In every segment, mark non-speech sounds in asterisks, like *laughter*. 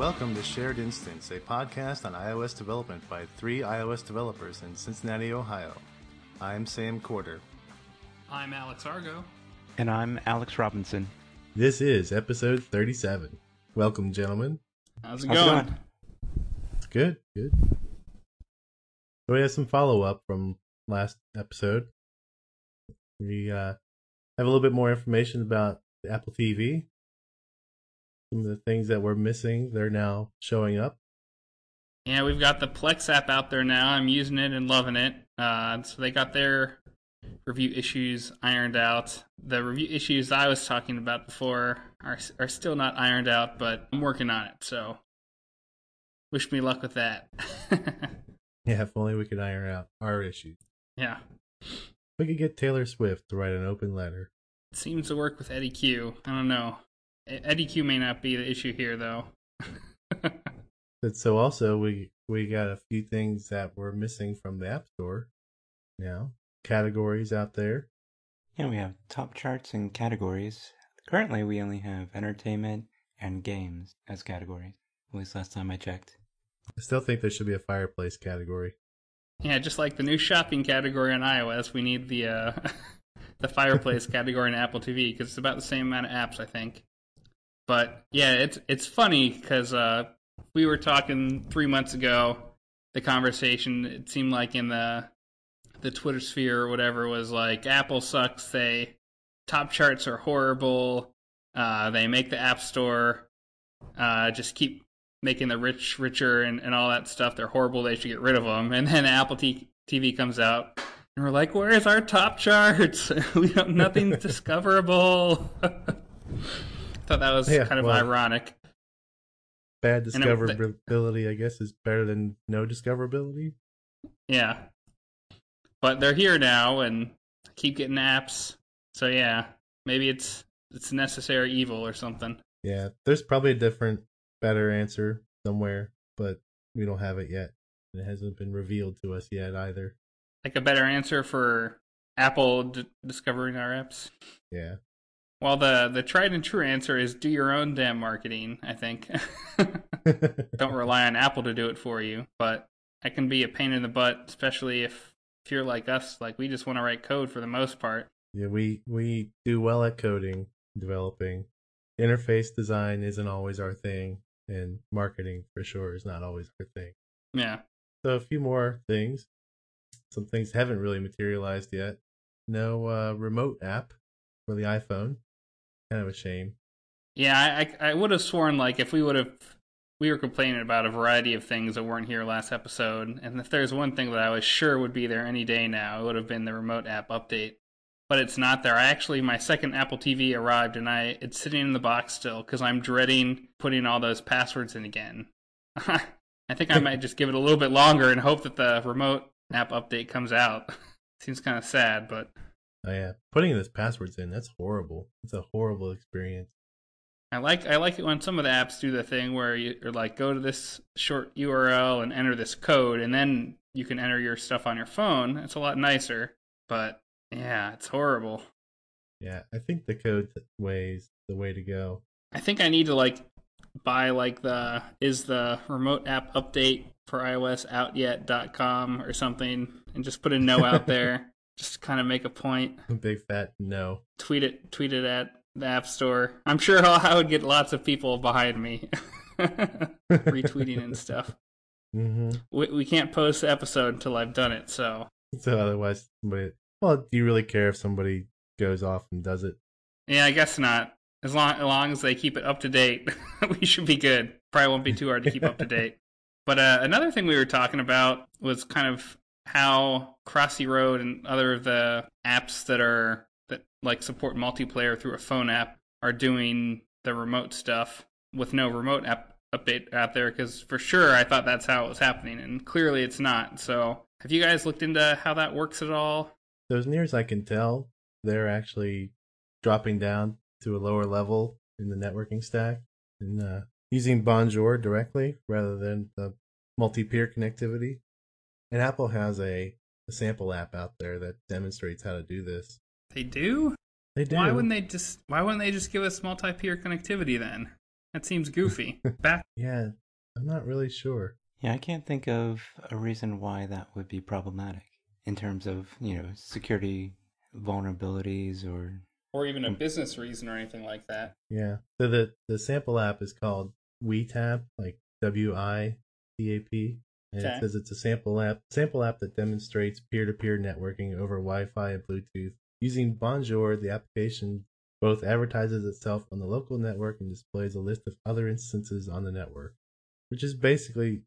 Welcome to Shared Instance, a podcast on iOS development by three iOS developers in Cincinnati, Ohio. I'm Sam Corder. I'm Alex Argo. And I'm Alex Robinson. This is episode 37. Welcome, gentlemen. How's it How's going? it going? It's good, good. So we have some follow up from last episode. We uh, have a little bit more information about the Apple TV. Some of the things that were missing, they're now showing up. Yeah, we've got the Plex app out there now. I'm using it and loving it. Uh, so they got their review issues ironed out. The review issues I was talking about before are are still not ironed out, but I'm working on it. So wish me luck with that. *laughs* Yeah, if only we could iron out our issues. yeah, We could get Taylor Swift to write an open letter. it seems to work with Eddy Cue. I don't know. E- Eddy Cue may not be the issue here though. *laughs* But so also we we got a few things that were missing from the App Store. Now categories out there. Yeah, we have top charts and categories. Currently, we only have entertainment and games as categories. At least last time I checked. I still think there should be a fireplace category. Yeah, just like the new shopping category on iOS, we need the uh, *laughs* the fireplace *laughs* category in Apple TV because it's about the same amount of apps, I think. But yeah, it's it's funny because uh, we were talking three months ago. The conversation it seemed like in the the Twitter sphere or whatever was like Apple sucks. They top charts are horrible. Uh, they make the App Store uh, just keep making the rich richer and, and all that stuff. They're horrible. They should get rid of them. And then Apple T- TV comes out, and we're like, "Where's our top charts? *laughs* we have nothing *laughs* discoverable." *laughs* Thought that was Yeah, kind of well- ironic. Bad it- discoverability, I guess, is better than no discoverability. Yeah, but they're here now and keep getting apps. So yeah, maybe it's it's necessary evil or something. Yeah, there's probably a different, better answer somewhere, but we don't have it yet. It hasn't been revealed to us yet either. Like a better answer for Apple d- discovering our apps. Yeah. Well, the the tried and true answer is do your own damn marketing. I think *laughs* don't rely on Apple to do it for you, but that can be a pain in the butt, especially if if you're like us, like we just want to write code for the most part. yeah, we we do well at coding, developing. Interface design isn't always our thing, and marketing for sure is not always our thing. Yeah, So a few more things. Some things haven't really materialized yet. No uh, remote app for the iPhone. Kind of a shame. yeah. I I, I would have sworn like if we would have we were complaining about a variety of things that weren't here last episode, and if there's one thing that I was sure would be there any day now, it would have been the remote app update. But it's not there. I actually my second Apple TV arrived, and I it's sitting in the box still because I'm dreading putting all those passwords in again. *laughs* I think I *laughs* might just give it a little bit longer and hope that the remote app update comes out. *laughs* Seems kind of sad, but Oh yeah, putting those passwords in that's horrible. It's a horrible experience. I like I like it when some of the apps do the thing where you- you're like go to this short URL and enter this code and then you can enter your stuff on your phone. It's a lot nicer, but yeah, it's horrible. Yeah, I think the code way is the way to go. I think I need to like buy like the is the remote app update for iOS out yet.com or something and just put a no out *laughs* there just kind of make a point. Big fat no. Tweet it tweet it at the App Store. I'm sure *laughs* I would get lots of people behind me *laughs* retweeting and stuff. hmm we, we can't post the episode until I've done it. So So otherwise, somebody. Well, do you really care if somebody goes off and does it? yeah, I guess not. As long as long as they keep it up to date, *laughs* we should be good. Probably won't be too hard to keep up to date. But uh, another thing we were talking about was kind of how Crossy Road and other of the apps that are that like support multiplayer through a phone app are doing the remote stuff with no remote app update out there because for sure I thought that's how it was happening and clearly it's not. So have you guys looked into how that works at all? So as near as I can tell, they're actually dropping down to a lower level in the networking stack and uh, using Bonjour directly rather than the multi-peer connectivity. And Apple has a, a sample app out there that demonstrates how to do this. They do? They do. Why wouldn't they just why wouldn't they just give us multi-peer connectivity then? That seems goofy. *laughs* Back Yeah, I'm not really sure. Yeah, I can't think of a reason why that would be problematic in terms of, you know, security vulnerabilities or or even a mm. business reason or anything like that. Yeah. So the the sample app is called WiTap, like W I T A P. And Okay. it says it's a sample app sample app that demonstrates peer to peer networking over Wi Fi and Bluetooth. Using Bonjour, the application both advertises itself on the local network and displays a list of other instances on the network. Which is basically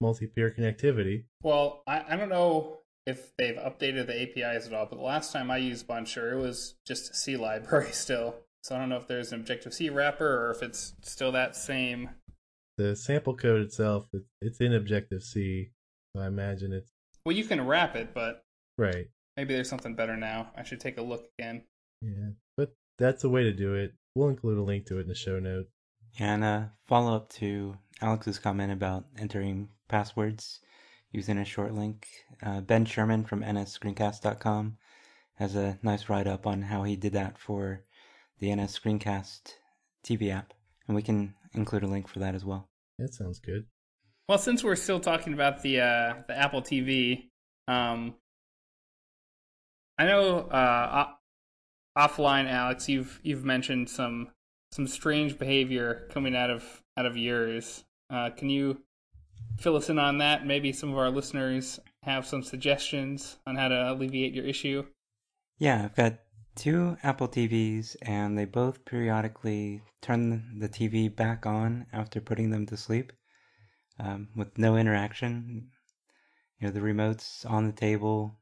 multi peer connectivity. Well, I, I don't know if they've updated the APIs at all, but the last time I used Bonjour, it was just a C *laughs* library still. So I don't know if there's an Objective C wrapper or if it's still that same. The sample code itself it's, it's in Objective C, so I imagine it's Well, you can wrap it, but right. maybe there's something better now. I should take a look again. Yeah. But that's a way to do it. We'll include a link to it in the show notes. And a follow up to Alex's comment about entering passwords using a short link. Uh, ben Scheirman from nsscreencast.com has a nice write up on how he did that for the NS Screencast TV app. And we can include a link for that as well. That sounds good. Well, since we're still talking about the uh, the Apple TV, um, I know uh, o- offline, Alex, you've you've mentioned some some strange behavior coming out of out of yours. Uh, can you fill us in on that? Maybe some of our listeners have some suggestions on how to alleviate your issue. Yeah, I've got two Apple TVs, and they both periodically turn the TV back on after putting them to sleep um, with no interaction. You know, the remote's on the table,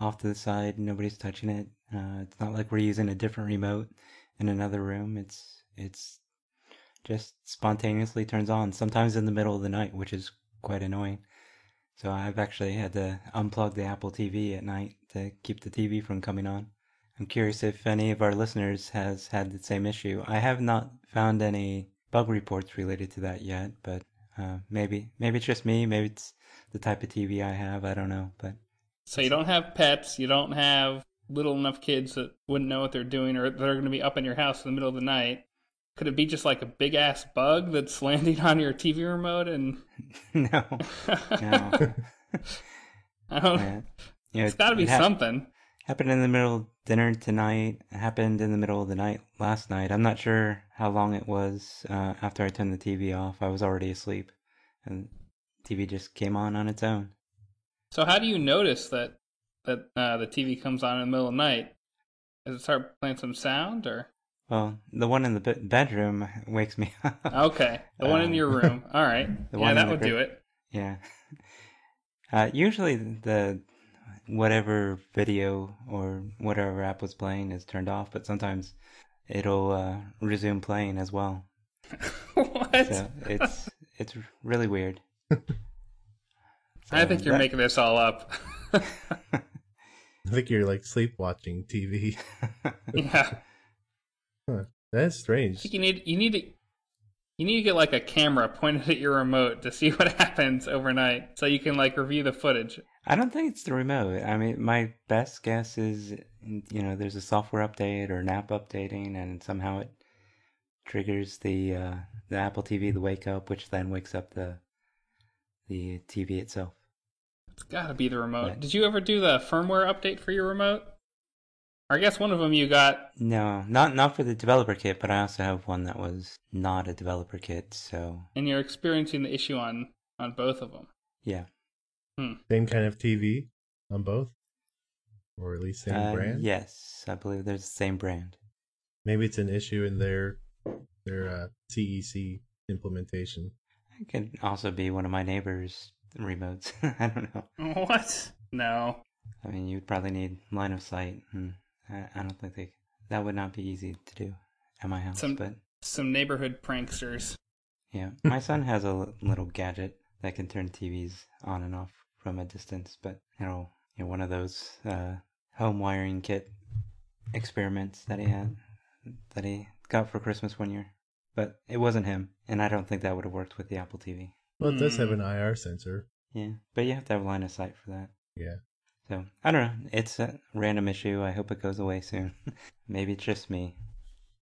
off to the side, nobody's touching it. Uh, it's not like we're using a different remote in another room. It's it's just spontaneously turns on, sometimes in the middle of the night, which is quite annoying. So I've actually had to unplug the Apple TV at night to keep the TV from coming on. I'm curious if any of our listeners has had the same issue. I have not found any bug reports related to that yet, but uh, maybe maybe it's just me. Maybe it's the type of TV I have. I don't know, but So you don't have pets, you don't have little enough kids that wouldn't know what they're doing or that are going to be up in your house in the middle of the night. Could it be just like a big ass bug that's *laughs* landing on your TV remote and *laughs* no, no. *laughs* I don't Yeah. You know, It's got to be something. Happened in the middle of dinner tonight. Happened in the middle of the night last night. I'm not sure how long it was uh, after I turned the TV off. I was already asleep, and TV just came on on its own. So how do you notice that that uh, the TV comes on in the middle of the night? Does it start playing some sound or? Well, the one in the be- bedroom wakes me up. Okay, the one in Um, your room. *laughs* All right, the yeah, one that would do it. Yeah. Uh, usually the whatever video or whatever app was playing is turned off, but sometimes it'll uh, resume playing as well. *laughs* what? So it's it's really weird. *laughs* I think you're that- making this all up. *laughs* I think you're like sleep watching TV. yeah, That's I strange. think you need you need to you need to get like a camera *laughs* pointed at your remote to see *laughs* what happens overnight, so you can like review the footage. I don't think it's the remote. I mean, my best guess is, you know, there's a software update or an app updating, and somehow it triggers the uh, the Apple TV to wake up, which then wakes up the the TV itself. It's got to be the remote. Did you ever do the firmware update for your remote? Or I guess one of them you got. No, not not for the developer kit, but I also have one that was not a developer kit. So and you're experiencing the issue on on both of them. yeah, Same kind of TV on both, or at least same Uh, brand. Yes, I believe there's the same brand. Maybe it's an issue in their their uh, CEC implementation. It could also be one of my neighbors' remotes. *laughs* I don't know. What? No. I mean, you'd probably need line of sight, and I, I don't think they, that would not be easy to do at my house. Some- But Some neighborhood pranksters. yeah, my son has a little gadget that can turn TVs on and off from a distance. But you know, you know, one of those uh, home wiring kit experiments that he had that he got for Christmas one year. But it wasn't him, and I don't think that would have worked with the Apple TV. Well, it does have Hmm. an IR sensor. Yeah, but you have to have line of sight for that. Yeah. So I don't know. It's a random issue. I hope it goes away soon. *laughs* Maybe it's just me.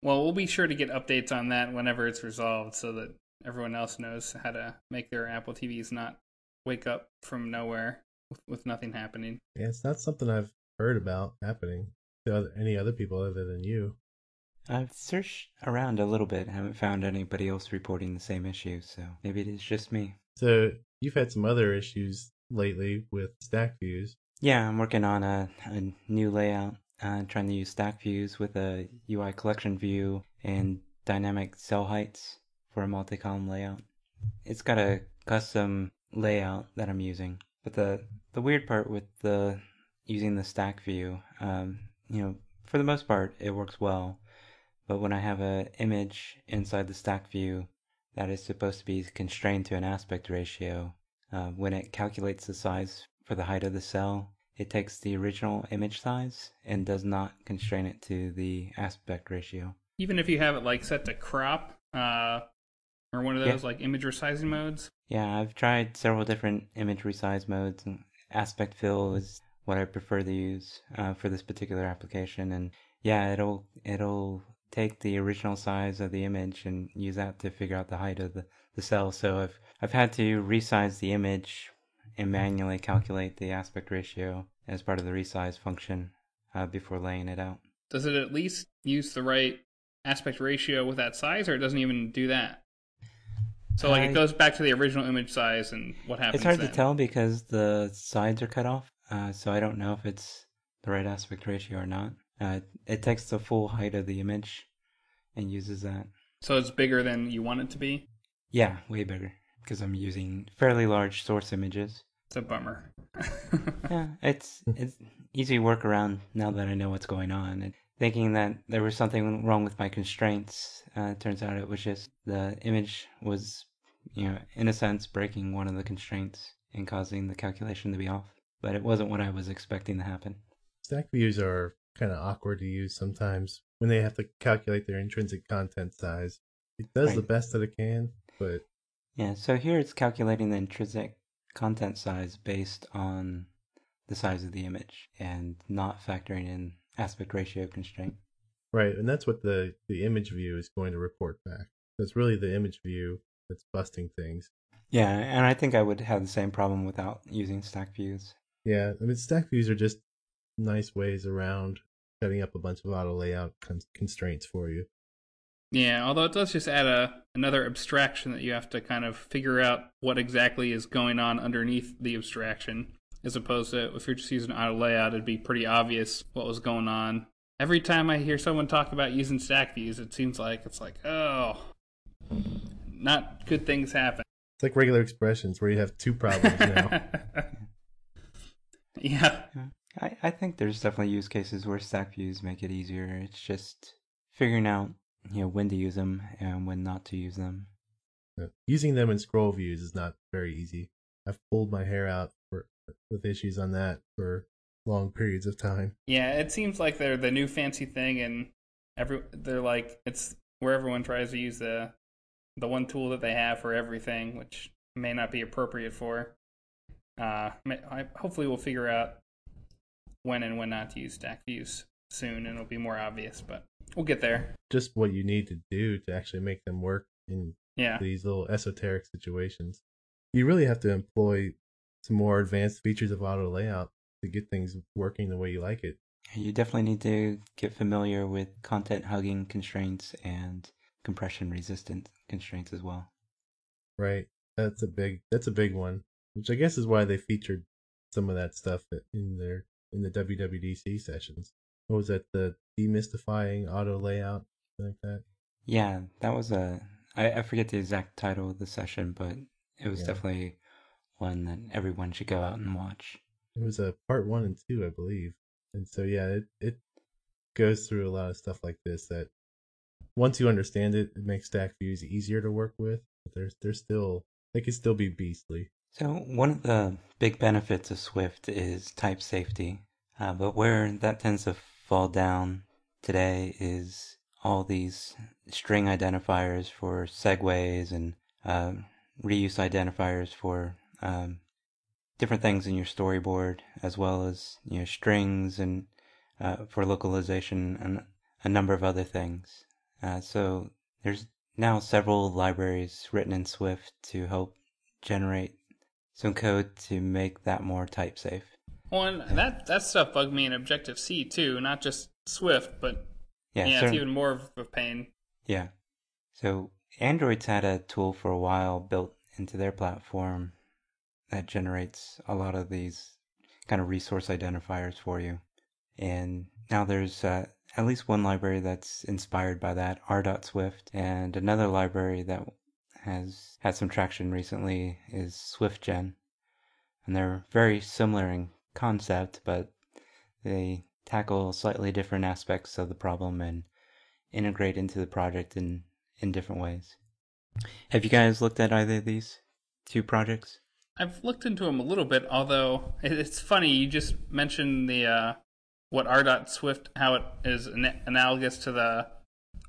Well, we'll be sure to get updates on that whenever it's resolved, so that everyone else knows how to make their Apple TVs not wake up from nowhere with, with nothing happening. Yeah, it's not something I've heard about happening to other, any other people other than you. I've searched around a little bit, haven't found anybody else reporting the same issue, so maybe it is just me. So you've had some other issues lately with stack views. Yeah, I'm working on a, a new layout, uh, trying to use stack views with a UI collection view and dynamic cell heights for a multi-column layout. It's got a custom layout that I'm using, but the the weird part with the using the stack view, um, you know, for the most part it works well, but when I have an image inside the stack view that is supposed to be constrained to an aspect ratio, uh, when it calculates the size for the height of the cell, it takes the original image size and does not constrain it to the aspect ratio. Even if you have it like set to crop, uh, or one of those Yeah. like image resizing modes. Yeah, I've tried several different image resize modes. and Aspect fill is what I prefer to use uh, for this particular application, and yeah, it'll it'll take the original size of the image and use that to figure out the height of the, the cell. So I've I've had to resize the image and manually calculate the aspect ratio as part of the resize function uh, before laying it out. Does it at least use the right aspect ratio with that size, or it doesn't even do that? So like I- it goes back to the original image size, and what happens? It's hard then? to tell because the sides are cut off, uh, so I don't know if it's the right aspect ratio or not. Uh, it takes the full height of the image and uses that. So it's bigger than you want it to be. Yeah, way bigger because I'm using fairly large source images. It's a bummer. *laughs* Yeah, it's it's easy workaround now that I know what's going on. And thinking that there was something wrong with my constraints, uh, it turns out it was just the image was, you know, in a sense breaking one of the constraints and causing the calculation to be off. But it wasn't what I was expecting to happen. Stack views are kind of awkward to use sometimes when they have to calculate their intrinsic content size. It does the best that it can, but Yeah, so here it's calculating the intrinsic content size based on the size of the image and not factoring in aspect ratio constraint. right, and that's what the the image view is going to report back. It's really the image view that's busting things. Yeah, and I think I would have the same problem without using stack views. Yeah, I mean stack views are just nice ways around setting up a bunch of auto layout con- constraints for you. Yeah, although it does just add a another abstraction that you have to kind of figure out what exactly is going on underneath the abstraction, as opposed to if you're just using auto layout, it'd be pretty obvious what was going on. Every time I hear someone talk about using stack views, it seems like it's like, oh, not good things happen. It's like regular expressions where you have two problems now. *laughs* yeah. I, I think there's definitely use cases where stack views make it easier. It's just figuring out, you know, when to use them and when not to use them. Uh, Using them in scroll views is not very easy. I've pulled my hair out for with issues on that for long periods of time. Yeah, it seems like they're the new fancy thing, and every they're like it's where everyone tries to use the the one tool that they have for everything, which may not be appropriate for. Uh, may- I, hopefully, we'll figure out when and when not to use stack views soon, and it'll be more obvious. But we'll get there. Just what you need to do to actually make them work in Yeah, these little esoteric situations. You really have to employ some more advanced features of auto layout to get things working the way you like it. You definitely need to get familiar with content hugging constraints and compression resistant constraints as well. Right. That's a big that's a big one. Which I guess is why they featured some of that stuff in their in the WWDC sessions. What was that? The demystifying auto layout like that. Yeah, that was a. I, I forget the exact title of the session, but it was Yeah. definitely one that everyone should go out and watch. It was a part one and two, I believe. And so yeah, it it goes through a lot of stuff like this that once you understand it, it makes stack views easier to work with. But there's there's still they can still be beastly. So one of the big benefits of Swift is type safety, uh, but where that tends to fall down today is all these string identifiers for segues and uh, reuse identifiers for um, different things in your storyboard, as well as you know strings and uh, for localization and a number of other things. Uh, so there's now several libraries written in Swift to help generate some code to make that more type safe. Well, and that that stuff bugged me in Objective C too, not just Swift, but Yeah, yeah, it's even more of a pain. Yeah. So Android's had a tool for a while built into their platform that generates a lot of these kind of resource identifiers for you. And now there's uh, at least one library that's inspired by that, r.swift, and another library that has had some traction recently is SwiftGen. And they're very similar in concept, but they tackle slightly different aspects of the problem and integrate into the project in, in different ways. Have you guys looked at either of these two projects? I've looked into them a little bit, although it's funny. You just mentioned the uh, what R.Swift, how it is an- analogous to the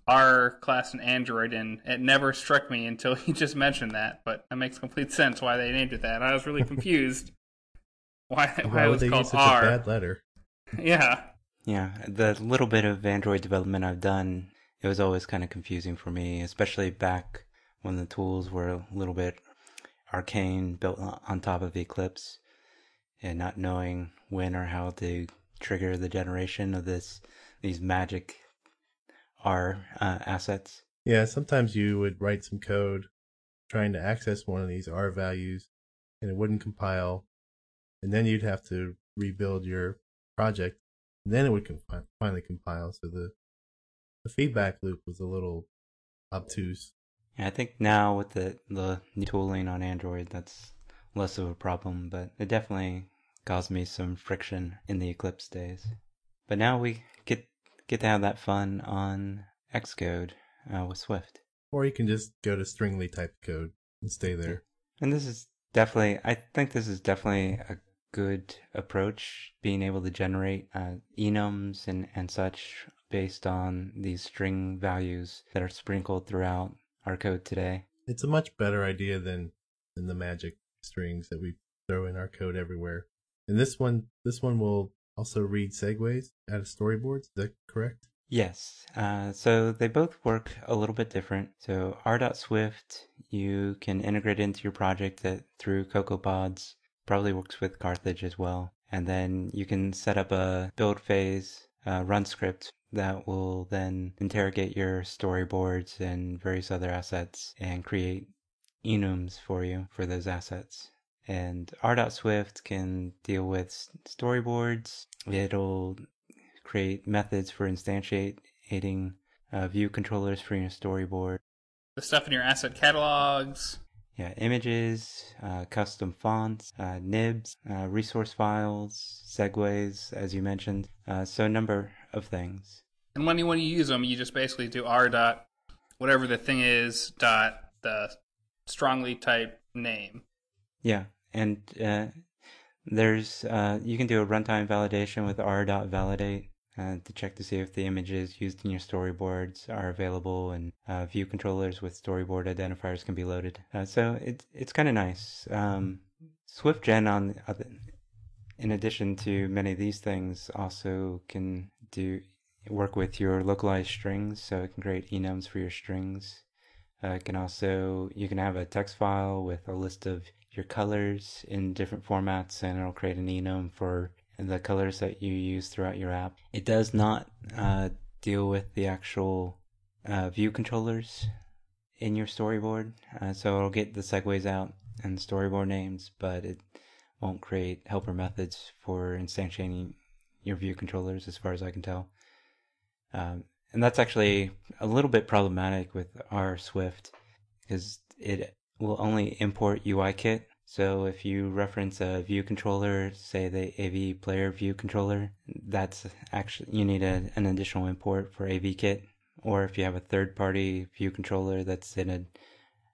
R class in Android, and it never struck me until *laughs* you just mentioned that. But that makes complete sense why they named it that. I was really *laughs* confused why why, Why it would was they called use such R. a bad letter? *laughs* Yeah, Yeah, the little bit of Android development I've done, it was always kind of confusing for me, especially back when the tools were a little bit arcane, built on on top of Eclipse, and not knowing when or how to trigger the generation of this these magic R uh, assets. Yeah, sometimes you would write some code trying to access one of these R values and it wouldn't compile. And then you'd have to rebuild your project. Then it would com- finally compile. So the, the feedback loop was a little obtuse. Yeah, I think now with the the new tooling on Android, that's less of a problem, but it definitely caused me some friction in the Eclipse days. But now we get get to have that fun on Xcode uh, with Swift, Or you can just go to stringly typed code and stay there. and this is definitely I think this is definitely a good approach, being able to generate uh, enums and and such based on these string values that are sprinkled throughout our code today. It's a much better idea than, than the magic strings that we throw in our code everywhere. And this one, this one will also read segues out of storyboards. Is that correct? Yes. Uh, so they both work a little bit different. So R.Swift, you can integrate into your project that through CocoaPods. Probably works with Carthage as well. And then you can set up a build phase uh, run script that will then interrogate your storyboards and various other assets and create enums for you for those assets. And R.Swift can deal with storyboards. It'll create methods for instantiating uh, view controllers for your storyboard. the stuff in your asset catalogs. Yeah, images, uh, custom fonts, uh, nibs, uh, resource files, segues, as you mentioned. Uh, so a number of things. And when you when you use them, you just basically do r dot whatever the thing is dot the strongly typed name. Yeah, and uh, there's uh, you can do a runtime validation with r.validate uh, to check to see if the images used in your storyboards are available, and uh, view controllers with storyboard identifiers can be loaded. Uh, so it's it's kind of nice. Um, SwiftGen on in addition to many of these things, also can do work with your localized strings, so it can create enums for your strings. Uh, it can also you can have a text file with a list of your colors in different formats, and it'll create an enum for the colors that you use throughout your app. It does not uh, deal with the actual uh, view controllers in your storyboard, uh, so it'll get the segues out and storyboard names, but it won't create helper methods for instantiating your view controllers, as far as I can tell. Um, and that's actually a little bit problematic with R Swift because it will only import UIKit. So if you reference a view controller, say the AV player view controller, that's actually you need a, an additional import for AVKit. Or if you have a third-party view controller that's in a,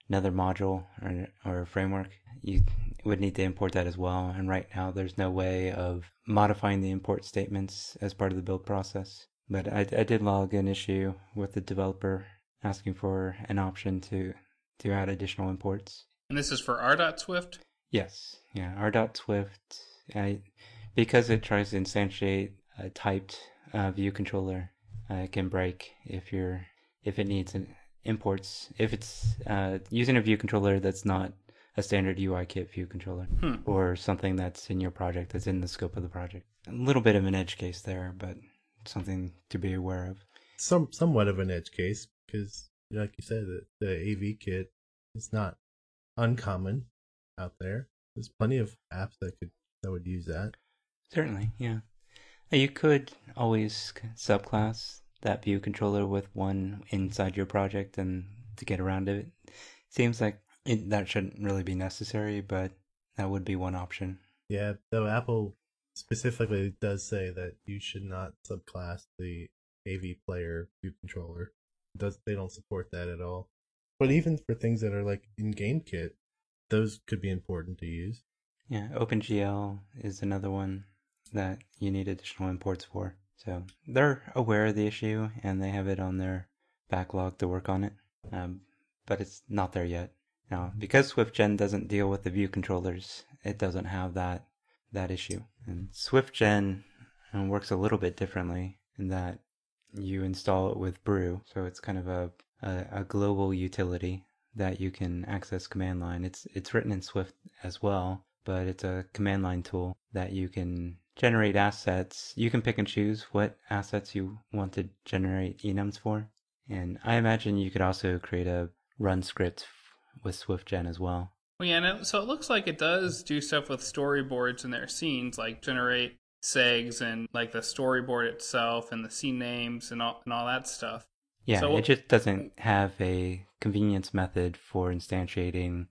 another module or, or framework, you would need to import that as well. And right now, there's no way of modifying the import statements as part of the build process. But I, I did log an issue with the developer asking for an option to to add additional imports. And this is for r.swift. Yes, yeah, r.swift, I, because it tries to instantiate a typed uh, view controller, uh, it can break if you're if it needs an imports, if it's uh, using a view controller that's not a standard UIKit view controller Hmm. or something that's in your project that's in the scope of the project. A little bit of an edge case there, but something to be aware of. Some somewhat of an edge case because, like you said, the, the AV kit is not uncommon out there. There's plenty of apps that could that would use that. Certainly, yeah. Uh, You could always subclass that view controller with one inside your project and to get around it. Seems like it, that shouldn't really be necessary, but that would be one option. Yeah, though Apple specifically does say that you should not subclass the AV player view controller. It does they don't support that at all? But even for things that are like in game kit, those could be important to use. Yeah, OpenGL is another one that you need additional imports for. So they're aware of the issue and they have it on their backlog to work on it, um, but it's not there yet. Now, because SwiftGen doesn't deal with the view controllers, it doesn't have that that issue. And SwiftGen uh, works a little bit differently in that you install it with Brew, so it's kind of a a, a global utility that you can access command line. It's it's written in Swift as well, but it's a command line tool that you can generate assets. You can pick and choose what assets you want to generate enums for. And I imagine you could also create a run script with SwiftGen as well. Well, yeah, no, so it looks like it does do stuff with storyboards and their scenes, like generate segs and like the storyboard itself and the scene names and all and all that stuff. Yeah, So- it just doesn't have a convenience method for instantiating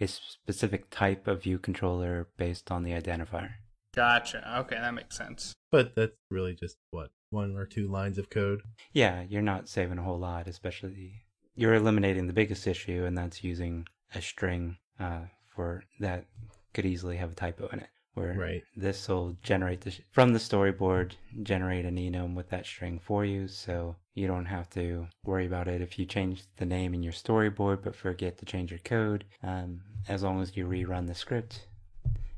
a specific type of view controller based on the identifier. Gotcha. Okay, that makes sense. But that's really just what one or two lines of code. Yeah, you're not saving a whole lot, especially you're eliminating the biggest issue, and that's using a string uh, for that could easily have a typo in it. Where Right. this will generate the from the storyboard, generate an enum with that string for you, so you don't have to worry about it if you change the name in your storyboard but forget to change your code. Um, as long as you rerun the script,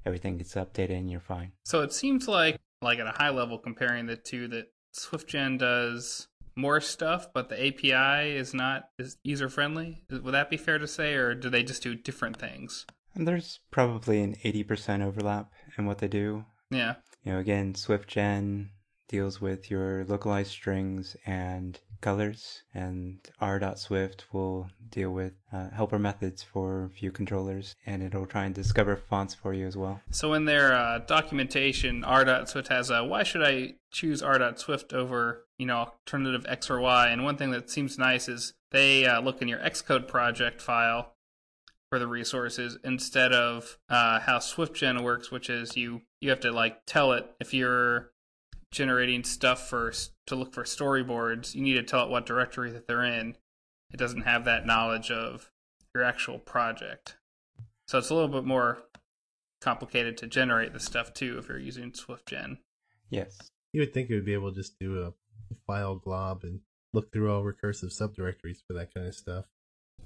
everything gets updated and you're fine. So it seems like, like at a high level, comparing the two, that SwiftGen does more stuff, but the API is not is user friendly. Would that be fair to say, or do they just do different things? And there's probably an 80% overlap in what they do. Yeah. You know, again, SwiftGen deals with your localized strings and colors, and r.swift will deal with uh, helper methods for view controllers, and it'll try and discover fonts for you as well. So in their uh, documentation, r.swift has a why should I choose r.swift over you know alternative x or y? And one thing that seems nice is they uh, look in your Xcode project file for the resources instead of uh, how SwiftGen works, which is you you have to like tell it if you're generating stuff first to look for storyboards, you need to tell it what directory that they're in. It doesn't have that knowledge of your actual project. So it's a little bit more complicated to generate the stuff too if you're using SwiftGen. Yes. You would think it would be able to just do a, a file glob and look through all recursive subdirectories for that kind of stuff.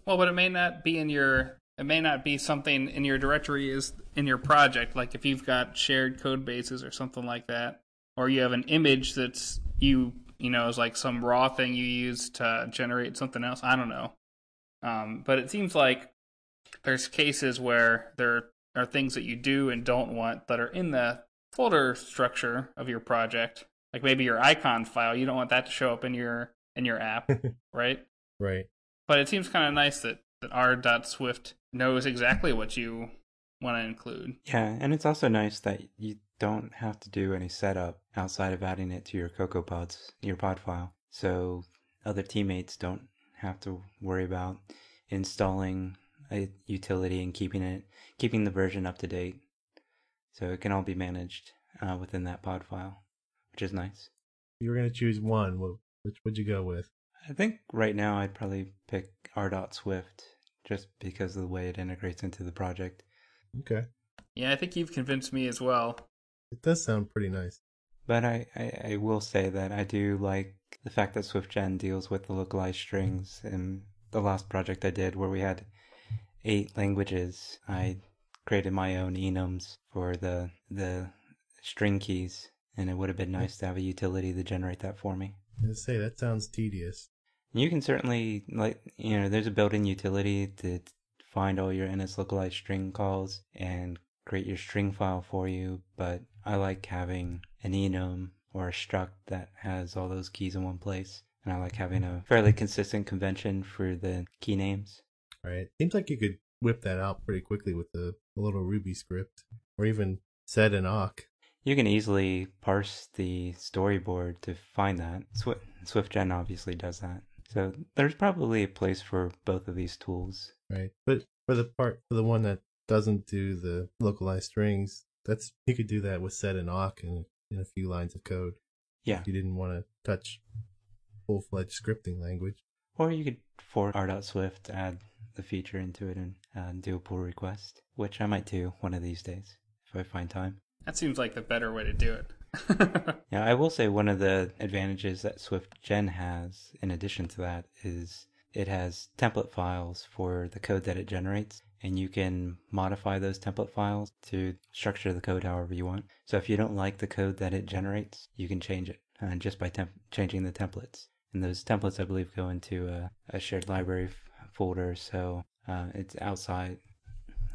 Well, but it may not be in your it may not be something in your directory is in your project. Like if you've got shared code bases or something like that, or you have an image that's you you know is like some raw thing you use to generate something else. I don't know. Um, but it seems like there's cases where there are things that you do and don't want that are in the folder structure of your project. Like maybe your icon file, you don't want that to show up in your in your app, *laughs* right? Right. But it seems kind of nice that, that r.swift knows exactly what you want to include. Yeah, and it's also nice that you don't have to do any setup outside of adding it to your Cocoa Pods, your pod file. So other teammates don't have to worry about installing a utility and keeping it, keeping the version up to date. So it can all be managed uh, within that pod file, which is nice. You were going to choose one, wh- which would you go with? I think right now I'd probably pick r.swift just because of the way it integrates into the project. Okay. Yeah, I think you've convinced me as well. It does sound pretty nice. But I, I, I will say that I do like the fact that SwiftGen deals with the localized strings. In the last project I did, where we had eight languages, I created my own enums for the the string keys, and it would have been nice to have a utility to generate that for me. I was gonna say that sounds tedious. You can certainly like you know there's a built-in utility to find all your NS localized string calls and create your string file for you, but I like having an enum or a struct that has all those keys in one place. And I like having a fairly consistent convention for the key names. Right. Seems like you could whip that out pretty quickly with a, a little Ruby script or even sed and awk. You can easily parse the storyboard to find that. Swift, SwiftGen obviously does that. So there's probably a place for both of these tools. Right. But for the part, for the one that doesn't do the localized strings, that's, you could do that with sed and awk in, in a few lines of code. Yeah. If you didn't want to touch full fledged scripting language. Or you could for r.swift add the feature into it and uh, do a pull request, which I might do one of these days if I find time. That seems like the better way to do it. *laughs* yeah, I will say one of the advantages that SwiftGen has, in addition to that, is it has template files for the code that it generates, and you can modify those template files to structure the code however you want. So if you don't like the code that it generates, you can change it uh, just by changing the templates. And those templates, I believe, go into a, a shared library folder, so uh, it's outside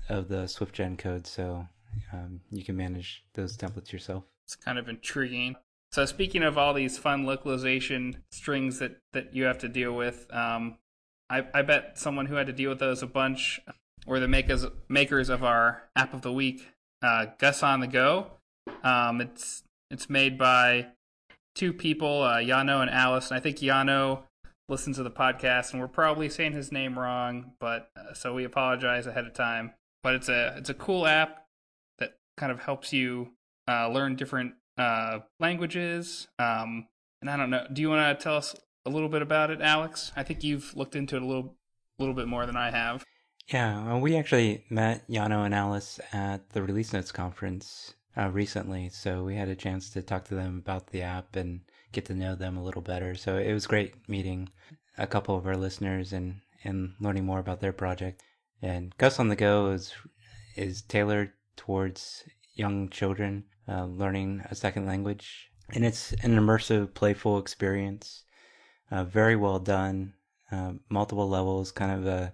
of the SwiftGen code, so um, you can manage those templates yourself. It's kind of intriguing. So speaking of all these fun localization strings that, that you have to deal with, um, I, I bet someone who had to deal with those a bunch were the makers makers of our app of the week, uh, Gus on the Go. Um, it's it's made by two people, uh, Yano and Alice, and I think Yano listens to the podcast, and we're probably saying his name wrong, but uh, so we apologize ahead of time. But it's a it's a cool app that kind of helps you uh, learn different uh, languages. Um, and I don't know. Do you want to tell us a little bit about it, Alex? I think you've looked into it a little, little bit more than I have. Yeah, well, we actually met Yano and Alice at the Release Notes conference uh, recently, so we had a chance to talk to them about the app and get to know them a little better. So it was great meeting a couple of our listeners and and learning more about their project. And Gus on the Go is is tailored towards young children uh, learning a second language, and it's an immersive, playful experience. Uh, very well done, uh, multiple levels, kind of a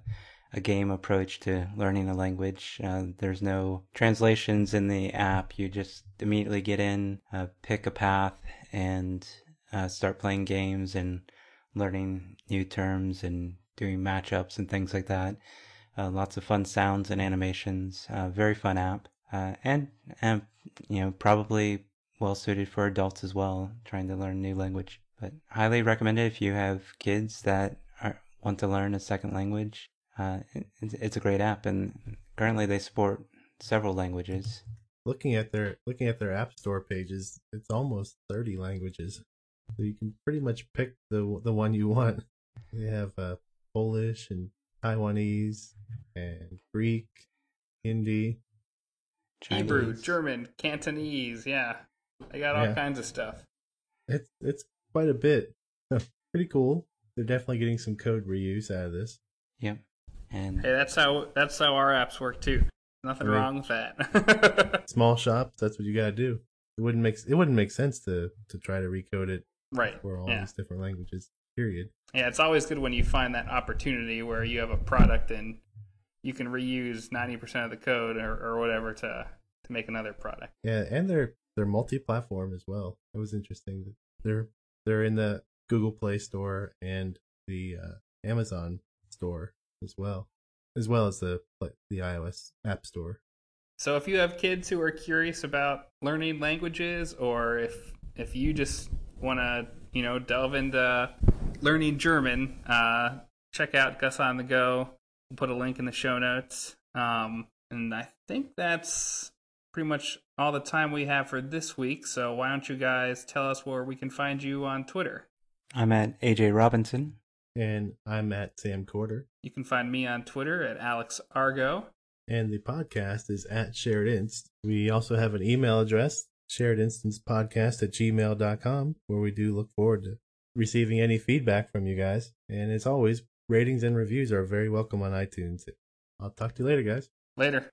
a game approach to learning a language. Uh, there's no translations in the app. You just immediately get in, uh, pick a path, and uh, start playing games and learning new terms and doing matchups and things like that. Uh, lots of fun sounds and animations. Very fun app, and and you know probably well suited for adults as well, trying to learn a new language. But highly recommended if you have kids that are, want to learn a second language uh, it's a great app, and currently they support several languages. Looking at their looking at their app store pages, it's almost thirty languages, so you can pretty much pick the the one you want. *laughs* They have uh, Polish and Taiwanese and Greek, Hindi, Chinese. Hebrew, German, Cantonese. Yeah, I got all yeah. kinds of stuff. It's it's quite a bit. *laughs* pretty cool. They're definitely getting some code reuse out of this. Yep. And hey, that's how that's how our apps work too. Nothing I mean, wrong with that. *laughs* *laughs* small shops, that's what you gotta do. It wouldn't make it wouldn't make sense to to try to recode it right for all yeah. these different languages. Period. Yeah, it's always good when you find that opportunity where you have a product and you can reuse ninety percent of the code or, or whatever to to make another product. Yeah, and they're they're multi-platform as well. It was interesting. They're they're in the Google Play Store and the uh, Amazon Store as well, as well as the the iOS App Store. So if you have kids who are curious about learning languages, or if if you just want to you know delve into learning German, uh, check out Gus on the Go. We'll put a link in the show notes. Um, and I think that's pretty much all the time we have for this week. So why don't you guys tell us where we can find you on Twitter? I'm at AJ Robinson. And I'm at Sam Corder. You can find me on Twitter at Alex Argo. And the podcast is at Shared Inst. We also have an email address, sharedinstancepodcast at gmail.com, where we do look forward to receiving any feedback from you guys. And as always, ratings and reviews are very welcome on iTunes. I'll talk to you later, guys. Later.